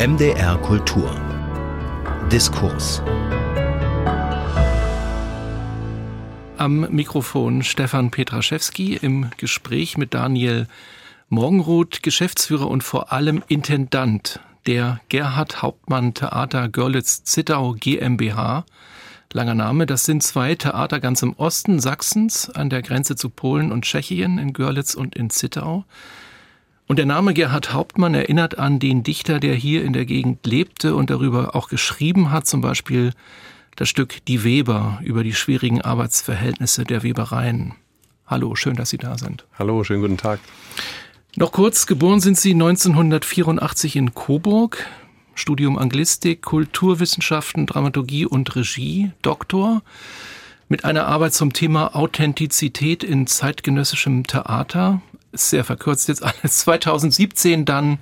MDR Kultur Diskurs Am Mikrofon Stefan Petraschewski im Gespräch mit Daniel Morgenroth, Geschäftsführer und vor allem Intendant der Gerhard Hauptmann Theater Görlitz Zittau GmbH. Langer Name, das sind zwei Theater ganz im Osten Sachsens an der Grenze zu Polen und Tschechien in Görlitz und in Zittau. Und der Name Gerhard Hauptmann erinnert an den Dichter, der hier in der Gegend lebte und darüber auch geschrieben hat, zum Beispiel das Stück Die Weber über die schwierigen Arbeitsverhältnisse der Webereien. Hallo, schön, dass Sie da sind. Hallo, schönen guten Tag. Noch kurz, geboren sind Sie 1984 in Coburg, Studium Anglistik, Kulturwissenschaften, Dramaturgie und Regie, Doktor, mit einer Arbeit zum Thema Authentizität in zeitgenössischem Theater, sehr verkürzt jetzt alles, 2017 dann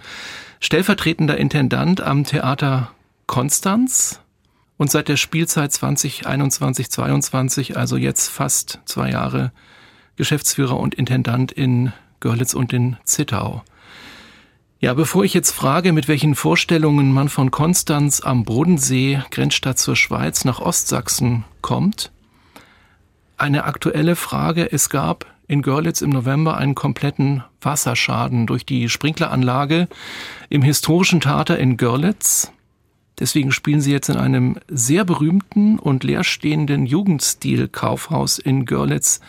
stellvertretender Intendant am Theater Konstanz, und seit der Spielzeit 2021, 22, also jetzt fast zwei Jahre, Geschäftsführer und Intendant in Görlitz und in Zittau. Ja, bevor ich jetzt frage, mit welchen Vorstellungen man von Konstanz am Bodensee, Grenzstadt zur Schweiz, nach Ostsachsen kommt, eine aktuelle Frage. Es gab in Görlitz im November einen kompletten Wasserschaden durch die Sprinkleranlage im historischen Theater in Görlitz. Deswegen spielen sie jetzt in einem sehr berühmten und leerstehenden Jugendstil-Kaufhaus in Görlitz.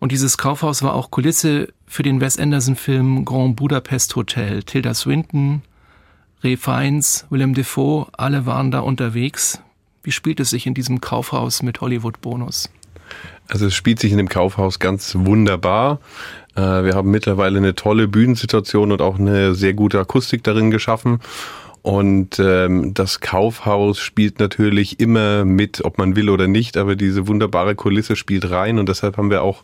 Und dieses Kaufhaus war auch Kulisse für den Wes Anderson-Film Grand Budapest Hotel. Tilda Swinton, Ray Fiennes, Willem Dafoe, alle waren da unterwegs. Wie spielt es sich in diesem Kaufhaus mit Hollywood-Bonus? Also es spielt sich in dem Kaufhaus ganz wunderbar. Äh, wir haben mittlerweile eine tolle Bühnensituation und auch eine sehr gute Akustik darin geschaffen. Und ähm, das Kaufhaus spielt natürlich immer mit, ob man will oder nicht, aber diese wunderbare Kulisse spielt rein und deshalb haben wir auch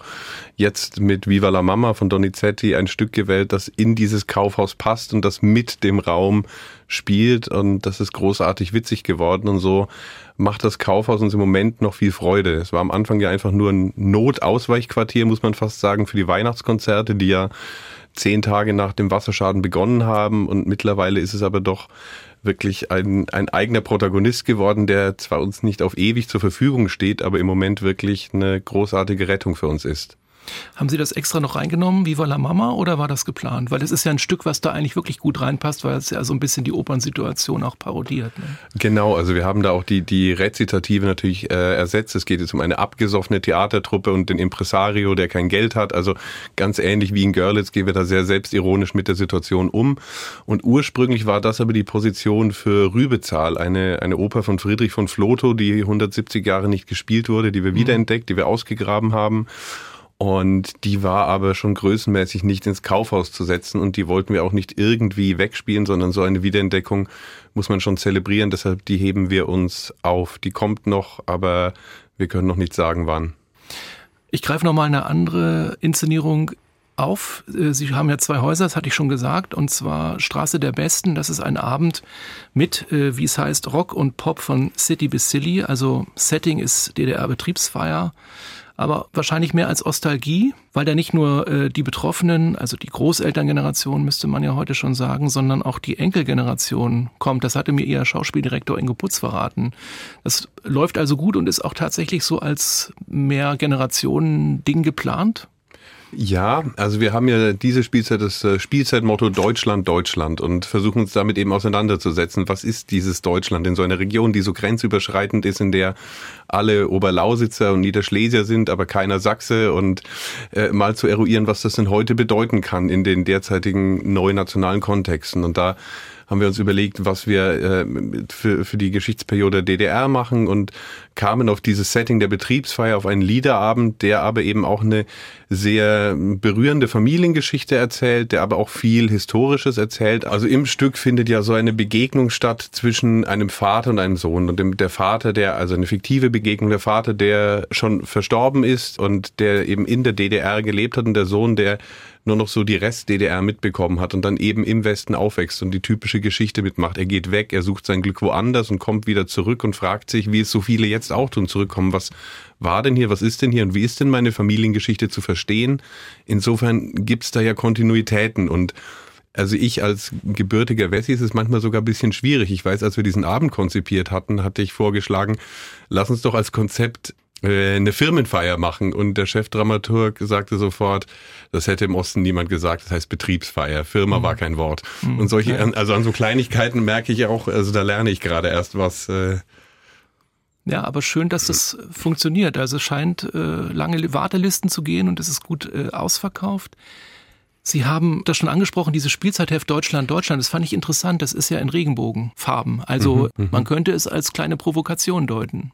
jetzt mit Viva la Mama von Donizetti ein Stück gewählt, das in dieses Kaufhaus passt und das mit dem Raum spielt und das ist großartig witzig geworden und so macht das Kaufhaus uns im Moment noch viel Freude. Es war am Anfang ja einfach nur ein Notausweichquartier, muss man fast sagen, für die Weihnachtskonzerte, die ja zehn Tage nach dem Wasserschaden begonnen haben und mittlerweile ist es aber doch wirklich ein, ein eigener Protagonist geworden, der zwar uns nicht auf ewig zur Verfügung steht, aber im Moment wirklich eine großartige Rettung für uns ist. Haben Sie das extra noch reingenommen, Viva la Mama, oder war das geplant? Weil es ist ja ein Stück, was da eigentlich wirklich gut reinpasst, weil es ja so ein bisschen die Opernsituation auch parodiert. Ne? Genau, also wir haben da auch die, die Rezitative natürlich äh, ersetzt. Es geht jetzt um eine abgesoffene Theatertruppe und den Impresario, der kein Geld hat. Also ganz ähnlich wie in Görlitz gehen wir da sehr selbstironisch mit der Situation um. Und ursprünglich war das aber die Position für Rübezahl, eine, eine Oper von Friedrich von Flotow, die 170 Jahre nicht gespielt wurde, die wir mhm. wiederentdeckt, die wir ausgegraben haben. Und die war aber schon größenmäßig nicht ins Kaufhaus zu setzen und die wollten wir auch nicht irgendwie wegspielen, sondern so eine Wiederentdeckung muss man schon zelebrieren. Deshalb die heben wir uns auf. Die kommt noch, aber wir können noch nicht sagen, wann. Ich greife noch mal eine andere Inszenierung auf. Äh, Sie haben ja zwei Häuser, das hatte ich schon gesagt, und zwar Straße der Besten. Das ist ein Abend mit, äh, wie es heißt, Rock und Pop von City bis Silly. Also Setting ist DDR-Betriebsfeier aber wahrscheinlich mehr als Ostalgie, weil da nicht nur äh, die Betroffenen, also die Großelterngeneration müsste man ja heute schon sagen, sondern auch die Enkelgeneration kommt. Das hatte mir ihr Schauspieldirektor Ingo Putz verraten. Das läuft also gut und ist auch tatsächlich so als mehr Generationen Ding geplant. Ja, also wir haben ja diese Spielzeit das äh, Spielzeitmotto Deutschland, Deutschland und versuchen uns damit eben auseinanderzusetzen. Was ist dieses Deutschland in so einer Region, die so grenzüberschreitend ist, in der alle Oberlausitzer und Niederschlesier sind, aber keiner Sachse und äh, mal zu eruieren, was das denn heute bedeuten kann in den derzeitigen neuen nationalen Kontexten. Und da haben wir uns überlegt, was wir äh, für, für die Geschichtsperiode DDR machen und kamen auf dieses Setting der Betriebsfeier, auf einen Liederabend, der aber eben auch eine sehr berührende Familiengeschichte erzählt, der aber auch viel Historisches erzählt. Also im Stück findet ja so eine Begegnung statt zwischen einem Vater und einem Sohn und dem, der Vater, der, also eine fiktive Begegnung, der Vater, der schon verstorben ist und der eben in der DDR gelebt hat und der Sohn, der nur noch so die Rest-DDR mitbekommen hat und dann eben im Westen aufwächst und die typische Geschichte mitmacht. Er geht weg, er sucht sein Glück woanders und kommt wieder zurück und fragt sich, wie es so viele jetzt auch tun, zurückkommen, was war denn hier, was ist denn hier und wie ist denn meine Familiengeschichte zu verstehen? Insofern gibt's da ja Kontinuitäten und also ich als gebürtiger Wessi ist es manchmal sogar ein bisschen schwierig. Ich weiß, als wir diesen Abend konzipiert hatten, hatte ich vorgeschlagen, lass uns doch als Konzept eine Firmenfeier machen. Und der Chefdramaturg sagte sofort, das hätte im Osten niemand gesagt, das heißt Betriebsfeier. Firma mhm. war kein Wort. Mhm. Und solche, also an so Kleinigkeiten merke ich auch, also da lerne ich gerade erst was. Äh, ja, aber schön, dass das funktioniert. Also es scheint äh, lange Wartelisten zu gehen und es ist gut äh, ausverkauft. Sie haben das schon angesprochen, diese Spielzeitheft Deutschland, Deutschland, das fand ich interessant. Das ist ja in Regenbogenfarben. Also mhm, mhm. man könnte es als kleine Provokation deuten.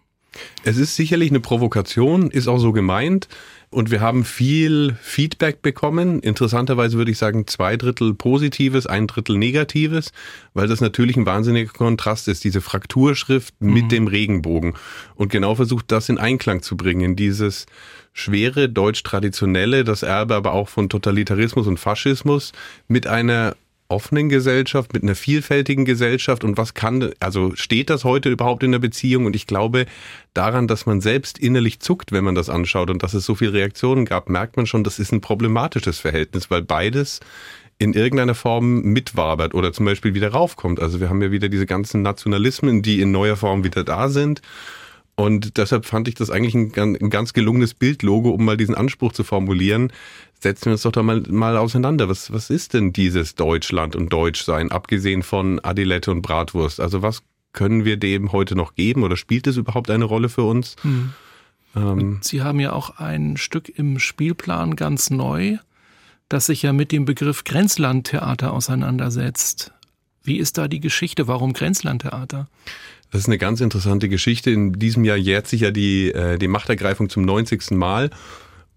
Es ist sicherlich eine Provokation, ist auch so gemeint. Und wir haben viel Feedback bekommen. Interessanterweise würde ich sagen, zwei Drittel Positives, ein Drittel Negatives, weil das natürlich ein wahnsinniger Kontrast ist, diese Frakturschrift mhm. mit dem Regenbogen. Und genau versucht, das in Einklang zu bringen, dieses schwere deutsch-traditionelle, das Erbe aber auch von Totalitarismus und Faschismus mit einer offenen Gesellschaft, mit einer vielfältigen Gesellschaft und was kann, also steht das heute überhaupt in der Beziehung? Und ich glaube daran, dass man selbst innerlich zuckt, wenn man das anschaut und dass es so viele Reaktionen gab, merkt man schon, das ist ein problematisches Verhältnis, weil beides in irgendeiner Form mitwabert oder zum Beispiel wieder raufkommt. Also wir haben ja wieder diese ganzen Nationalismen, die in neuer Form wieder da sind. Und deshalb fand ich das eigentlich ein, ein ganz gelungenes Bildlogo, um mal diesen Anspruch zu formulieren, setzen wir uns doch da mal, mal auseinander. Was, was ist denn dieses Deutschland und Deutschsein, abgesehen von Adilette und Bratwurst? Also was können wir dem heute noch geben oder spielt es überhaupt eine Rolle für uns? Hm. Ähm, Sie haben ja auch ein Stück im Spielplan ganz neu, das sich ja mit dem Begriff Grenzlandtheater auseinandersetzt. Wie ist da die Geschichte? Warum Grenzlandtheater? Das ist eine ganz interessante Geschichte. In diesem Jahr jährt sich ja die, äh, die Machtergreifung zum 90. Mal.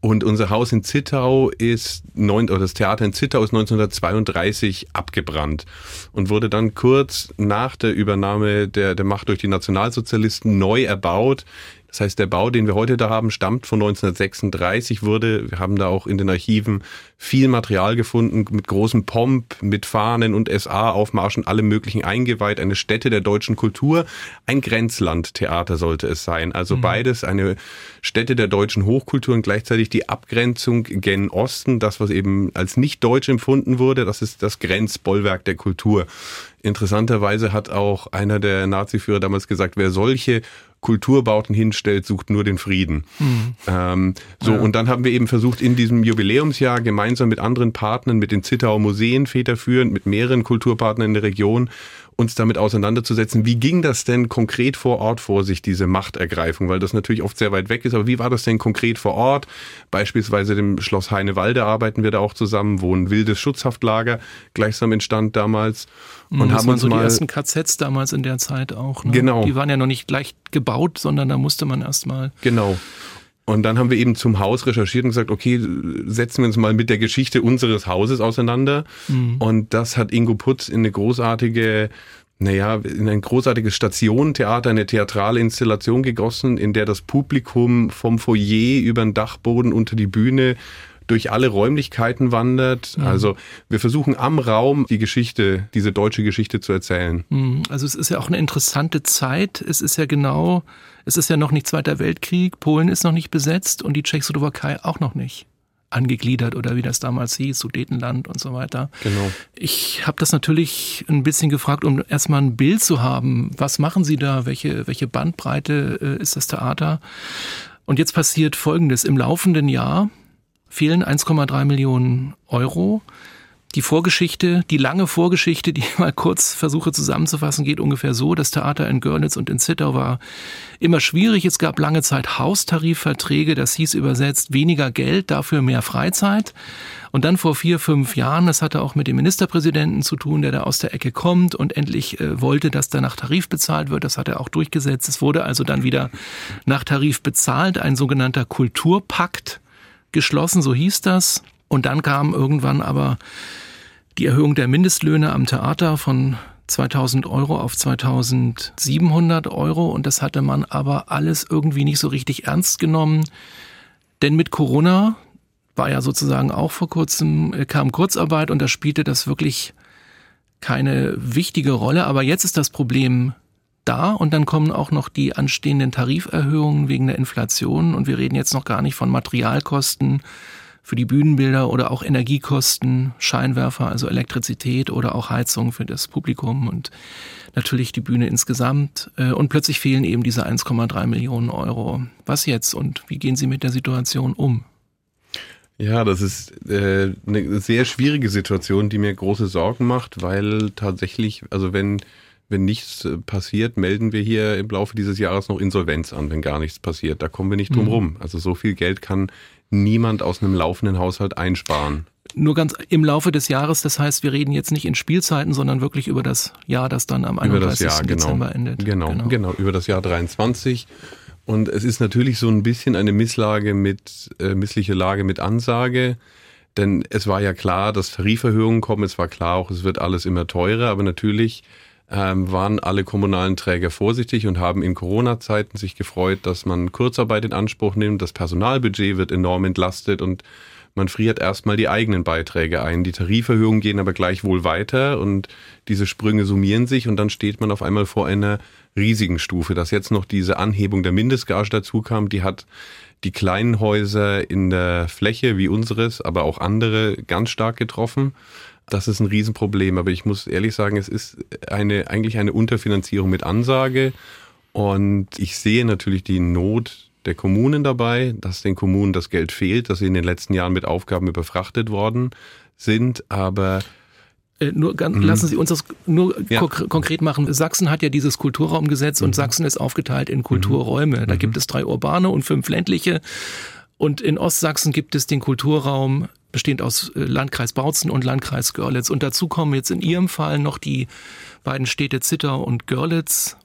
Und unser Haus in Zittau ist, neun, oder das Theater in Zittau ist 1932 abgebrannt und wurde dann kurz nach der Übernahme der, der Macht durch die Nationalsozialisten neu erbaut das heißt, der Bau, den wir heute da haben, stammt von 1936, wurde, wir haben da auch in den Archiven viel Material gefunden, mit großem Pomp, mit Fahnen und SA-Aufmarschen, allem möglichen eingeweiht, eine Stätte der deutschen Kultur, ein Grenzlandtheater sollte es sein. Also mhm. beides eine Stätte der deutschen Hochkultur und gleichzeitig die Abgrenzung gen Osten, das, was eben als nicht deutsch empfunden wurde, das ist das Grenzbollwerk der Kultur. Interessanterweise hat auch einer der Naziführer damals gesagt, wer solche Kulturbauten hinstellt, sucht nur den Frieden. Mhm. Ähm, so, ja. und dann haben wir eben versucht, in diesem Jubiläumsjahr gemeinsam mit anderen Partnern, mit den Zittauer Museen federführend, mit mehreren Kulturpartnern in der Region, uns damit auseinanderzusetzen, wie ging das denn konkret vor Ort vor sich, diese Machtergreifung, weil das natürlich oft sehr weit weg ist, aber wie war das denn konkret vor Ort? Beispielsweise dem Schloss Heinewalde arbeiten wir da auch zusammen, wo ein wildes Schutzhaftlager gleichsam entstand damals. Und das haben waren uns so die ersten KZs damals in der Zeit auch. Ne? Genau. Die waren ja noch nicht leicht gebaut, sondern da musste man erstmal. Genau. Und dann haben wir eben zum Haus recherchiert und gesagt, okay, setzen wir uns mal mit der Geschichte unseres Hauses auseinander. Mhm. Und das hat Ingo Putz in eine großartige naja, in ein großartiges Stationentheater, eine theatrale Installation gegossen, in der das Publikum vom Foyer über den Dachboden unter die Bühne durch alle Räumlichkeiten wandert. Mhm. Also wir versuchen am Raum die Geschichte, diese deutsche Geschichte zu erzählen. Mhm. Also es ist ja auch eine interessante Zeit. Es ist ja genau, es ist ja noch nicht Zweiter Weltkrieg, Polen ist noch nicht besetzt und die Tschechoslowakei auch noch nicht angegliedert oder wie das damals hieß, Sudetenland und so weiter. Genau. Ich habe das natürlich ein bisschen gefragt, um erstmal ein Bild zu haben. Was machen Sie da? Welche, welche Bandbreite äh, ist das Theater? Und jetzt passiert Folgendes. Im laufenden Jahr fehlen 1,3 Millionen Euro. Die Vorgeschichte, die lange Vorgeschichte, die ich mal kurz versuche zusammenzufassen, geht ungefähr so. Das Theater in Görlitz und in Zittau war immer schwierig. Es gab lange Zeit Haustarifverträge. Das hieß übersetzt weniger Geld, dafür mehr Freizeit. Und dann vor vier, fünf Jahren, das hatte auch mit dem Ministerpräsidenten zu tun, der da aus der Ecke kommt und endlich äh, wollte, dass da nach Tarif bezahlt wird. Das hat er auch durchgesetzt. Es wurde also dann wieder nach Tarif bezahlt, ein sogenannter Kulturpakt geschlossen, so hieß das. Und dann kam irgendwann aber die Erhöhung der Mindestlöhne am Theater von 2000 Euro auf 2700 Euro und das hatte man aber alles irgendwie nicht so richtig ernst genommen. Denn mit Corona war ja sozusagen auch vor kurzem, äh, kam Kurzarbeit und da spielte das wirklich keine wichtige Rolle. Aber jetzt ist das Problem da und dann kommen auch noch die anstehenden Tariferhöhungen wegen der Inflation und wir reden jetzt noch gar nicht von Materialkosten, für die Bühnenbilder oder auch Energiekosten, Scheinwerfer, also Elektrizität oder auch Heizung für das Publikum und natürlich die Bühne insgesamt. Äh, und plötzlich fehlen eben diese 1,3 Millionen Euro. Was jetzt und wie gehen Sie mit der Situation um? Ja, das ist äh, eine sehr schwierige Situation, die mir große Sorgen macht, weil tatsächlich, also wenn wenn nichts äh, passiert, melden wir hier im Laufe dieses Jahres noch Insolvenz an, wenn gar nichts passiert. Da kommen wir nicht drum mhm. rum. Also so viel Geld kann niemand aus einem laufenden Haushalt einsparen. Nur ganz im Laufe des Jahres, das heißt, wir reden jetzt nicht in Spielzeiten, sondern wirklich über das Jahr, das dann am 31. Jahr, genau. Dezember endet. Genau, genau, genau, über das Jahr 23. Und es ist natürlich so ein bisschen eine Misslage mit, äh, missliche Lage mit Ansage. Denn es war ja klar, dass Tariferhöhungen kommen. Es war klar auch, es wird alles immer teurer. Aber natürlich ähm, waren alle kommunalen Träger vorsichtig und haben in Corona-Zeiten sich gefreut, dass man Kurzarbeit in Anspruch nimmt. Das Personalbudget wird enorm entlastet und man friert erstmal die eigenen Beiträge ein. Die Tariferhöhungen gehen aber gleichwohl weiter und diese Sprünge summieren sich und dann steht man auf einmal vor einer riesigen Stufe. Dass jetzt noch diese Anhebung der Mindestgage dazu kam, die hat die kleinen Häuser in der Fläche wie unseres, aber auch andere ganz stark getroffen. Das ist ein Riesenproblem. Aber ich muss ehrlich sagen, es ist eine, eigentlich eine Unterfinanzierung mit Ansage. Und ich sehe natürlich die Not der Kommunen dabei, dass den Kommunen das Geld fehlt, dass sie in den letzten Jahren mit Aufgaben überfrachtet worden sind. Aber äh, nur ganz, mhm. lassen Sie uns das nur ja. konkret machen. Sachsen hat ja dieses Kulturraumgesetz mhm. und Sachsen ist aufgeteilt in Kulturräume. Da mhm. gibt es drei urbane und fünf ländliche. Und in Ostsachsen gibt es den Kulturraum bestehend aus äh, Landkreis Bautzen und Landkreis Görlitz. Und dazu kommen jetzt in Ihrem Fall noch die beiden Städte Zittau und Görlitz,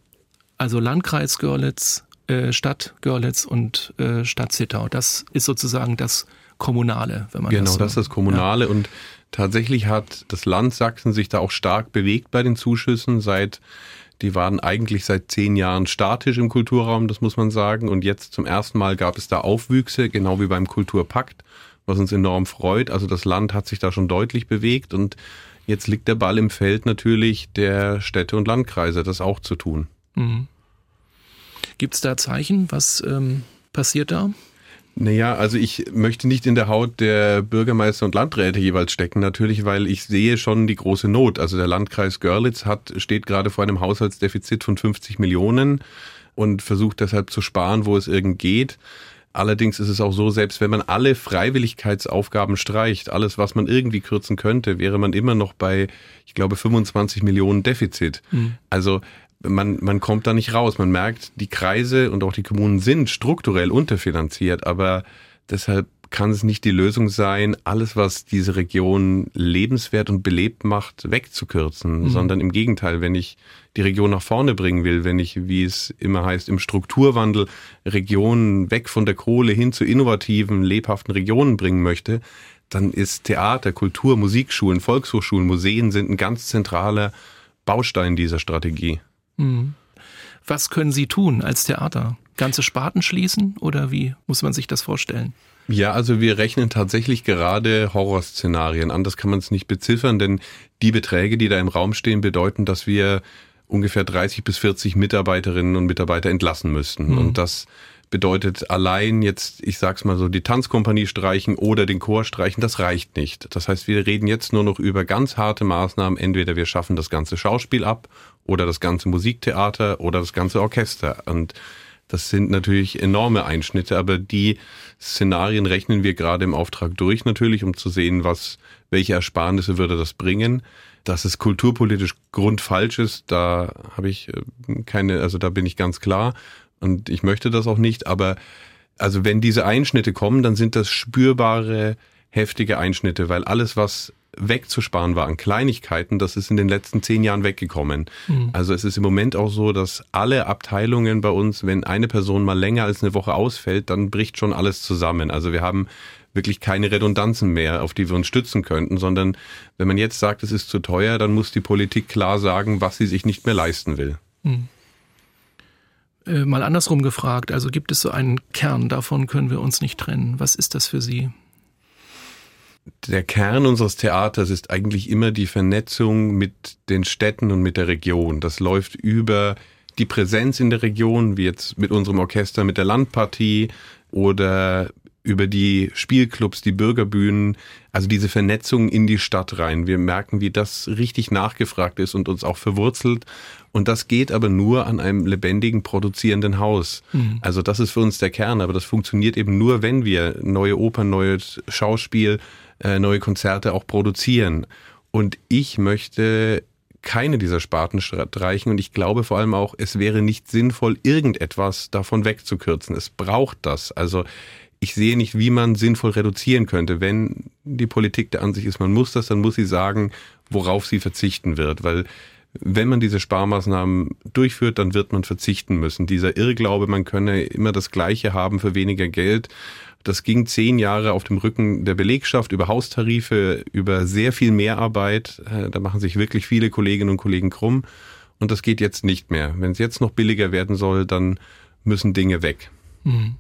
also Landkreis Görlitz, äh, Stadt Görlitz und äh, Stadt Zittau. Das ist sozusagen das Kommunale, wenn man genau, das so, das ist das Kommunale ja. und tatsächlich hat das Land Sachsen sich da auch stark bewegt bei den Zuschüssen seit die waren eigentlich seit zehn Jahren statisch im Kulturraum, das muss man sagen. Und jetzt zum ersten Mal gab es da Aufwüchse, genau wie beim Kulturpakt was uns enorm freut. Also das Land hat sich da schon deutlich bewegt und jetzt liegt der Ball im Feld natürlich der Städte und Landkreise, das auch zu tun. Mhm. Gibt es da Zeichen? Was ähm, passiert da? Naja, also ich möchte nicht in der Haut der Bürgermeister und Landräte jeweils stecken, natürlich, weil ich sehe schon die große Not. Also der Landkreis Görlitz hat, steht gerade vor einem Haushaltsdefizit von 50 Millionen und versucht deshalb zu sparen, wo es irgend geht. Allerdings ist es auch so, selbst wenn man alle Freiwilligkeitsaufgaben streicht, alles, was man irgendwie kürzen könnte, wäre man immer noch bei, ich glaube, 25 Millionen Defizit. Mhm. Also man, man kommt da nicht raus. Man merkt, die Kreise und auch die Kommunen sind strukturell unterfinanziert, aber deshalb kann es nicht die Lösung sein, alles, was diese Region lebenswert und belebt macht, wegzukürzen, mhm. sondern im Gegenteil, wenn ich die Region nach vorne bringen will, wenn ich, wie es immer heißt, im Strukturwandel Regionen weg von der Kohle hin zu innovativen, lebhaften Regionen bringen möchte, dann ist Theater, Kultur, Musikschulen, Volkshochschulen, Museen sind ein ganz zentraler Baustein dieser Strategie. Mhm. Was können Sie tun als Theater? Ganze Sparten schließen oder wie muss man sich das vorstellen? Ja, also wir rechnen tatsächlich gerade Horrorszenarien. Anders kann man es nicht beziffern, denn die Beträge, die da im Raum stehen, bedeuten, dass wir ungefähr 30 bis 40 Mitarbeiterinnen und Mitarbeiter entlassen müssten. Mhm. Und das bedeutet allein jetzt, ich sag's mal so, die Tanzkompanie streichen oder den Chor streichen, das reicht nicht. Das heißt, wir reden jetzt nur noch über ganz harte Maßnahmen. Entweder wir schaffen das ganze Schauspiel ab oder das ganze Musiktheater oder das ganze Orchester. Und das sind natürlich enorme Einschnitte, aber die Szenarien rechnen wir gerade im Auftrag durch natürlich, um zu sehen, was, welche Ersparnisse würde das bringen. Dass es kulturpolitisch grundfalsch ist, da habe ich äh, keine, also da bin ich ganz klar und ich möchte das auch nicht, aber also wenn diese Einschnitte kommen, dann sind das spürbare, heftige Einschnitte, weil alles, was wegzusparen war an Kleinigkeiten, das ist in den letzten zehn Jahren weggekommen. Mhm. Also es ist im Moment auch so, dass alle Abteilungen bei uns, wenn eine Person mal länger als eine Woche ausfällt, dann bricht schon alles zusammen. Also wir haben wirklich keine Redundanzen mehr, auf die wir uns stützen könnten, sondern wenn man jetzt sagt, es ist zu teuer, dann muss die Politik klar sagen, was sie sich nicht mehr leisten will. Mhm. Äh, mal andersrum gefragt, also gibt es so einen Kern, davon können wir uns nicht trennen. Was ist das für Sie? der Kern unseres Theaters ist eigentlich immer die Vernetzung mit den Städten und mit der Region. Das läuft über die Präsenz in der Region, wie jetzt mit unserem Orchester, mit der Landpartie oder über die Spielclubs, die Bürgerbühnen, also diese Vernetzung in die Stadt rein. Wir merken, wie das richtig nachgefragt ist und uns auch verwurzelt. Und das geht aber nur an einem lebendigen, produzierenden Haus. Mhm. Also das ist für uns der Kern, aber das funktioniert eben nur, wenn wir neue Opern, neues Schauspiel, äh, neue Konzerte auch produzieren. Und ich möchte keine dieser Sparten streichen und ich glaube vor allem auch, es wäre nicht sinnvoll, irgendetwas davon wegzukürzen. Es braucht das. Also ich sehe nicht, wie man sinnvoll reduzieren könnte. Wenn die Politik der Ansicht ist, man muss das, dann muss sie sagen, worauf sie verzichten wird, weil wenn man diese Sparmaßnahmen durchführt, dann wird man verzichten müssen. Dieser Irrglaube, man könne immer das Gleiche haben für weniger Geld, das ging zehn Jahre auf dem Rücken der Belegschaft über Haustarife, über sehr viel Mehrarbeit. Äh, da machen sich wirklich viele Kolleginnen und Kollegen krumm. Und das geht jetzt nicht mehr. Wenn es jetzt noch billiger werden soll, dann müssen Dinge weg. Mhm.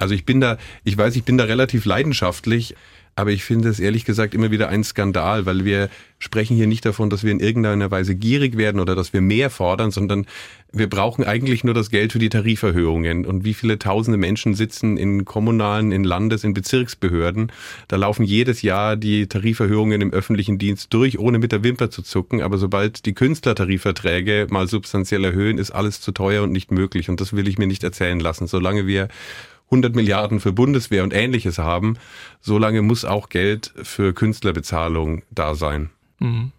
Also ich bin da, ich weiß, ich bin da relativ leidenschaftlich, aber ich finde es ehrlich gesagt immer wieder ein Skandal, weil wir sprechen hier nicht davon, dass wir in irgendeiner Weise gierig werden oder dass wir mehr fordern, sondern wir brauchen eigentlich nur das Geld für die Tariferhöhungen. Und wie viele tausende Menschen sitzen in kommunalen, in Landes-, in Bezirksbehörden? Da laufen jedes Jahr die Tariferhöhungen im öffentlichen Dienst durch, ohne mit der Wimper zu zucken. Aber sobald die Künstlertarifverträge mal substanziell erhöhen, ist alles zu teuer und nicht möglich. Und das will ich mir nicht erzählen lassen. Solange wir 100 Milliarden für Bundeswehr und ähnliches haben, solange muss auch Geld für Künstlerbezahlung da sein. Mhm.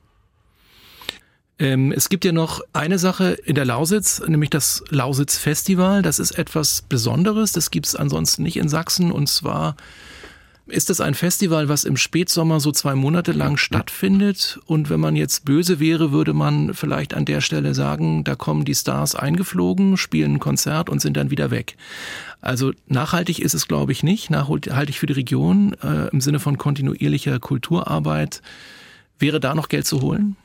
Ähm, es gibt ja noch eine Sache in der Lausitz, nämlich das Lausitz Festival. Das ist etwas Besonderes. Das gibt es ansonsten nicht in Sachsen. Und zwar ist es ein Festival, was im Spätsommer so zwei Monate lang stattfindet. Und wenn man jetzt böse wäre, würde man vielleicht an der Stelle sagen, da kommen die Stars eingeflogen, spielen ein Konzert und sind dann wieder weg. Also nachhaltig ist es, glaube ich, nicht. Nachhaltig für die Region äh, im Sinne von kontinuierlicher Kulturarbeit. Wäre da noch Geld zu holen?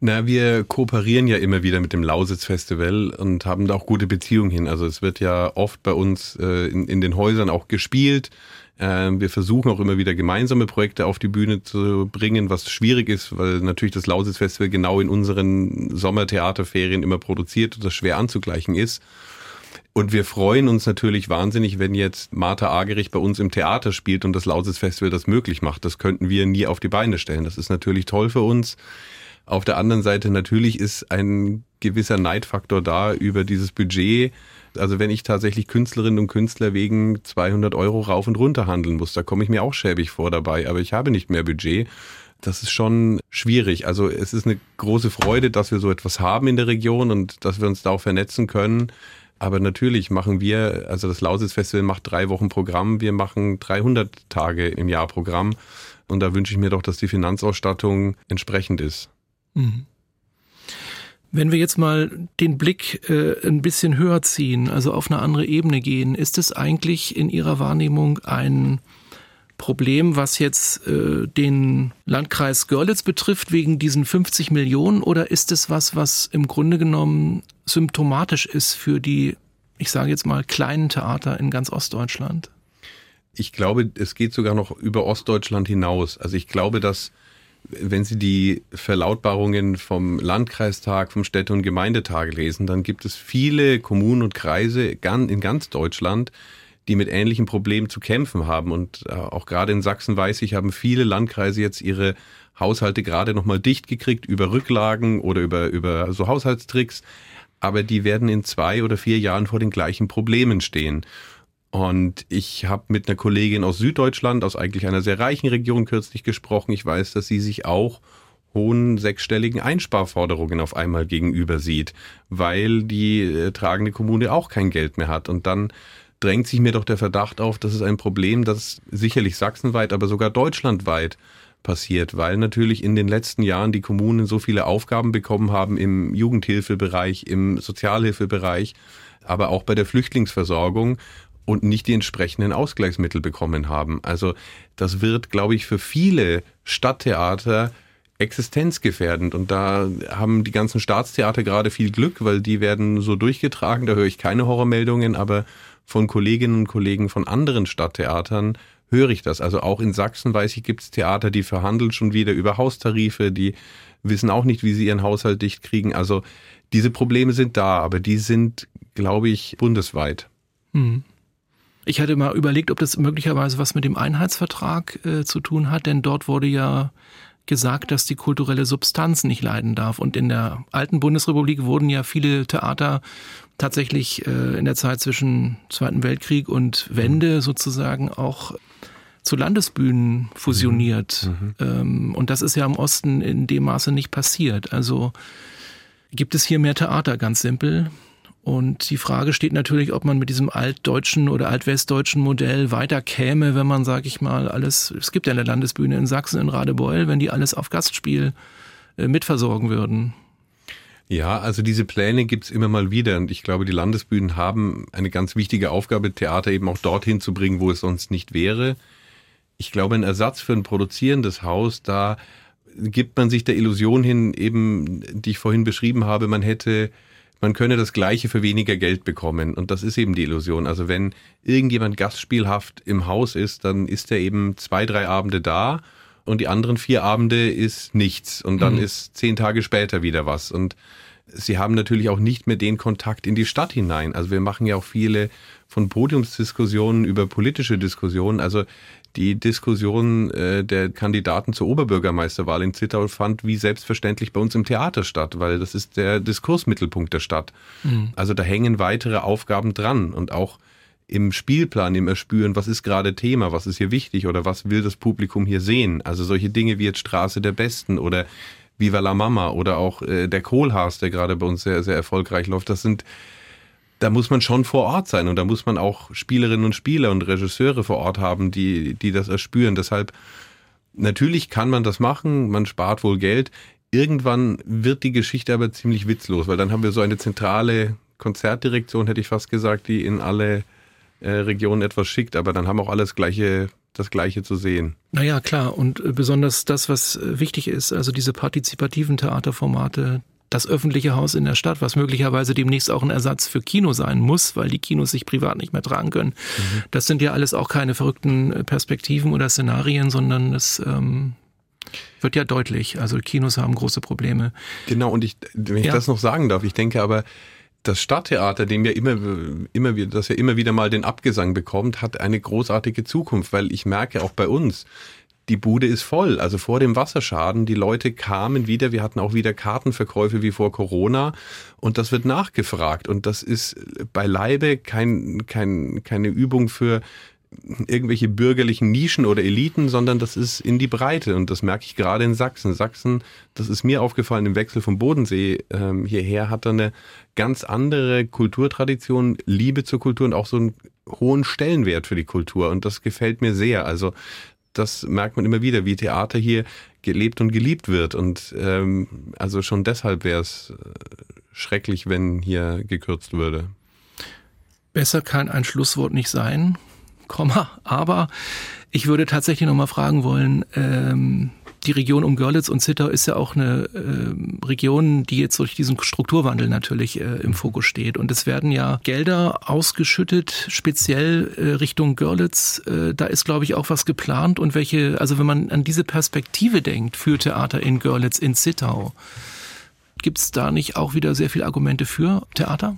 Na, wir kooperieren ja immer wieder mit dem Lausitz Festival und haben da auch gute Beziehungen hin. Also es wird ja oft bei uns äh, in, in den Häusern auch gespielt. Ähm, wir versuchen auch immer wieder gemeinsame Projekte auf die Bühne zu bringen, was schwierig ist, weil natürlich das Lausitz Festival genau in unseren Sommertheaterferien immer produziert und das schwer anzugleichen ist. Und wir freuen uns natürlich wahnsinnig, wenn jetzt Martha Agerich bei uns im Theater spielt und das Lausitz Festival das möglich macht. Das könnten wir nie auf die Beine stellen. Das ist natürlich toll für uns. Auf der anderen Seite natürlich ist ein gewisser Neidfaktor da über dieses Budget. Also wenn ich tatsächlich Künstlerinnen und Künstler wegen 200 Euro rauf und runter handeln muss, da komme ich mir auch schäbig vor dabei. Aber ich habe nicht mehr Budget. Das ist schon schwierig. Also es ist eine große Freude, dass wir so etwas haben in der Region und dass wir uns da auch vernetzen können. Aber natürlich machen wir, also das Lausitz Festival macht drei Wochen Programm, wir machen 300 Tage im Jahr Programm. Und da wünsche ich mir doch, dass die Finanzausstattung entsprechend ist. Mhm. Wenn wir jetzt mal den Blick äh, ein bisschen höher ziehen, also auf eine andere Ebene gehen, ist es eigentlich in Ihrer Wahrnehmung ein Problem, was jetzt äh, den Landkreis Görlitz betrifft, wegen diesen 50 Millionen, oder ist es was, was im Grunde genommen symptomatisch ist für die, ich sage jetzt mal, kleinen Theater in ganz Ostdeutschland? Ich glaube, es geht sogar noch über Ostdeutschland hinaus. Also ich glaube, dass wenn Sie die Verlautbarungen vom Landkreistag, vom Städte- und Gemeindetag lesen, dann gibt es viele Kommunen und Kreise in ganz Deutschland, die mit ähnlichen Problemen zu kämpfen haben. Und äh, auch gerade in Sachsen weiß ich, haben viele Landkreise jetzt ihre Haushalte gerade nochmal dicht gekriegt über Rücklagen oder über, über so Haushaltstricks. Aber die werden in zwei oder vier Jahren vor den gleichen Problemen stehen. Und ich habe mit einer Kollegin aus Süddeutschland, aus eigentlich einer sehr reichen Region kürzlich gesprochen. Ich weiß, dass sie sich auch hohen sechsstelligen Einsparforderungen auf einmal gegenüber sieht, weil die äh, tragende Kommune auch kein Geld mehr hat. Und dann drängt sich mir doch der Verdacht auf, dass es ein Problem, das sicherlich sachsenweit, aber sogar deutschlandweit passiert, weil natürlich in den letzten Jahren die Kommunen so viele Aufgaben bekommen haben im Jugendhilfebereich, im Sozialhilfebereich, aber auch bei der Flüchtlingsversorgung und nicht die entsprechenden Ausgleichsmittel bekommen haben. Also das wird, glaube ich, für viele Stadttheater existenzgefährdend. Und da haben die ganzen Staatstheater gerade viel Glück, weil die werden so durchgetragen. Da höre ich keine Horrormeldungen, aber von Kolleginnen und Kollegen von anderen Stadttheatern höre ich das. Also auch in Sachsen weiß ich, gibt es Theater, die verhandeln schon wieder über Haustarife, die wissen auch nicht, wie sie ihren Haushalt dicht kriegen. Also diese Probleme sind da, aber die sind, glaube ich, bundesweit. Mhm. Ich hatte mal überlegt, ob das möglicherweise was mit dem Einheitsvertrag äh, zu tun hat, denn dort wurde ja gesagt, dass die kulturelle Substanz nicht leiden darf. Und in der alten Bundesrepublik wurden ja viele Theater tatsächlich äh, in der Zeit zwischen Zweiten Weltkrieg und Wende sozusagen auch zu Landesbühnen fusioniert. Mhm. mhm. Ähm, und das ist ja im Osten in dem Maße nicht passiert. Also gibt es hier mehr Theater, ganz simpel. Und die Frage steht natürlich, ob man mit diesem altdeutschen oder altwestdeutschen Modell weiter käme, wenn man, sag ich mal, alles, es gibt ja eine Landesbühne in Sachsen, in Radebeul, wenn die alles auf Gastspiel äh, mitversorgen würden. Ja, also diese Pläne gibt's immer mal wieder und ich glaube, die Landesbühnen haben eine ganz wichtige Aufgabe, Theater eben auch dorthin zu bringen, wo es sonst nicht wäre. Ich glaube, ein Ersatz für ein produzierendes Haus, da gibt man sich der Illusion hin, eben, die ich vorhin beschrieben habe, man hätte man könne das Gleiche für weniger Geld bekommen. Und das ist eben die Illusion. Also wenn irgendjemand gastspielhaft im Haus ist, dann ist er eben zwei, drei Abende da und die anderen vier Abende ist nichts. Und dann mhm. ist zehn Tage später wieder was. Und sie haben natürlich auch nicht mehr den Kontakt in die Stadt hinein. Also wir machen ja auch viele von Podiumsdiskussionen über politische Diskussionen. Also die Diskussion äh, der Kandidaten zur Oberbürgermeisterwahl in Zittau fand wie selbstverständlich bei uns im Theater statt, weil das ist der Diskursmittelpunkt der Stadt. Mhm. Also da hängen weitere Aufgaben dran und auch im Spielplan, im Erspüren, was ist gerade Thema, was ist hier wichtig oder was will das Publikum hier sehen. Also solche Dinge wie jetzt Straße der Besten oder Viva la Mama oder auch äh, der Kohlhaas, der gerade bei uns sehr, sehr erfolgreich läuft, das sind da muss man schon vor Ort sein und da muss man auch Spielerinnen und Spieler und Regisseure vor Ort haben, die, die das erspüren. Deshalb, natürlich kann man das machen, man spart wohl Geld. Irgendwann wird die Geschichte aber ziemlich witzlos, weil dann haben wir so eine zentrale Konzertdirektion, hätte ich fast gesagt, die in alle äh, Regionen etwas schickt, aber dann haben auch alles gleiche das Gleiche zu sehen. Naja, klar. Und äh, besonders das, was äh, wichtig ist, also diese partizipativen Theaterformate, das öffentliche Haus in der Stadt, was möglicherweise demnächst auch ein Ersatz für Kino sein muss, weil die Kinos sich privat nicht mehr tragen können. Mhm. Das sind ja alles auch keine verrückten äh, Perspektiven oder Szenarien, sondern es ähm, wird ja deutlich. Also Kinos haben große Probleme. Genau, und ich, wenn ich ja. das noch sagen darf, ich denke aber, das Stadttheater, dem ja immer, immer wieder, das ja immer wieder mal den Abgesang bekommt, hat eine großartige Zukunft, weil ich merke auch bei uns, die Bude ist voll. Also vor dem Wasserschaden, die Leute kamen wieder, wir hatten auch wieder Kartenverkäufe wie vor Corona und das wird nachgefragt. Und das ist beileibe kein, kein, keine Übung für irgendwelche bürgerlichen Nischen oder Eliten, sondern das ist in die Breite und das merke ich gerade in Sachsen. Sachsen, das ist mir aufgefallen im Wechsel vom Bodensee ähm, hierher, hat er eine ganz andere Kulturtradition, Liebe zur Kultur und auch so einen hohen Stellenwert für die Kultur und das gefällt mir sehr. Also das merkt man immer wieder, wie Theater hier gelebt und geliebt wird. Und ähm, also schon deshalb wäre es äh, schrecklich, wenn hier gekürzt würde. Besser kann ein Schlusswort nicht sein, Komma, aber ich würde tatsächlich nochmal fragen wollen, ähm, die Region um Görlitz und Zittau ist ja auch eine äh, Region, die jetzt durch diesen Strukturwandel natürlich äh, im Fokus steht. Und es werden ja Gelder ausgeschüttet, speziell äh, Richtung Görlitz. Äh, da ist, glaube ich, auch was geplant. Und welche, also wenn man an diese Perspektive denkt für Theater in Görlitz, in Zittau, gibt es da nicht auch wieder sehr viele Argumente für Theater?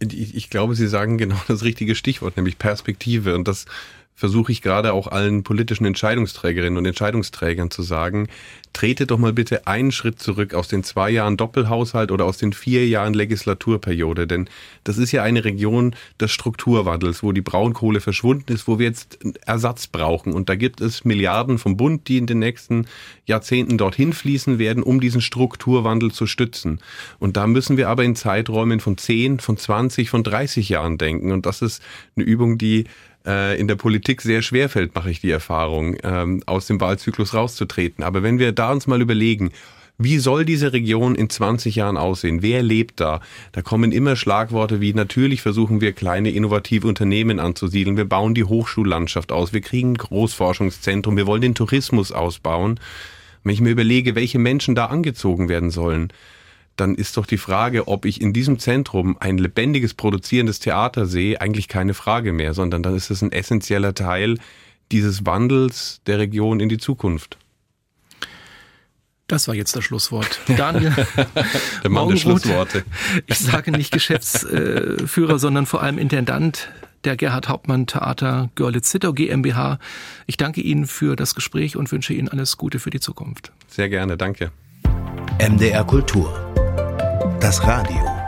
Ich, ich glaube, Sie sagen genau das richtige Stichwort, nämlich Perspektive. Und das versuche ich gerade auch allen politischen Entscheidungsträgerinnen und Entscheidungsträgern zu sagen, tretet doch mal bitte einen Schritt zurück aus den zwei Jahren Doppelhaushalt oder aus den vier Jahren Legislaturperiode. Denn das ist ja eine Region des Strukturwandels, wo die Braunkohle verschwunden ist, wo wir jetzt Ersatz brauchen. Und da gibt es Milliarden vom Bund, die in den nächsten Jahrzehnten dorthin fließen werden, um diesen Strukturwandel zu stützen. Und da müssen wir aber in Zeiträumen von 10, von 20, von 30 Jahren denken. Und das ist eine Übung, die äh, in der Politik sehr schwer fällt, mache ich die Erfahrung, ähm, aus dem Wahlzyklus rauszutreten. Aber wenn wir da uns mal überlegen, wie soll diese Region in 20 Jahren aussehen? Wer lebt da? Da kommen immer Schlagworte wie natürlich versuchen wir kleine innovative Unternehmen anzusiedeln. Wir bauen die Hochschullandschaft aus. Wir kriegen ein Großforschungszentrum. Wir wollen den Tourismus ausbauen. Wenn ich mir überlege, welche Menschen da angezogen werden sollen, dann ist doch die Frage, ob ich in diesem Zentrum ein lebendiges, produzierendes Theater sehe, eigentlich keine Frage mehr, sondern dann ist es ein essentieller Teil dieses Wandels der Region in die Zukunft. Das war jetzt das Schlusswort. Daniel, der Mann der Schlussworte. Ich sage nicht Geschäftsführer, sondern vor allem Intendant der Gerhard Hauptmann Theater Görlitz-Zittau GmbH. Ich danke Ihnen für das Gespräch und wünsche Ihnen alles Gute für die Zukunft. Sehr gerne, danke. MDR Kultur. Das Radio.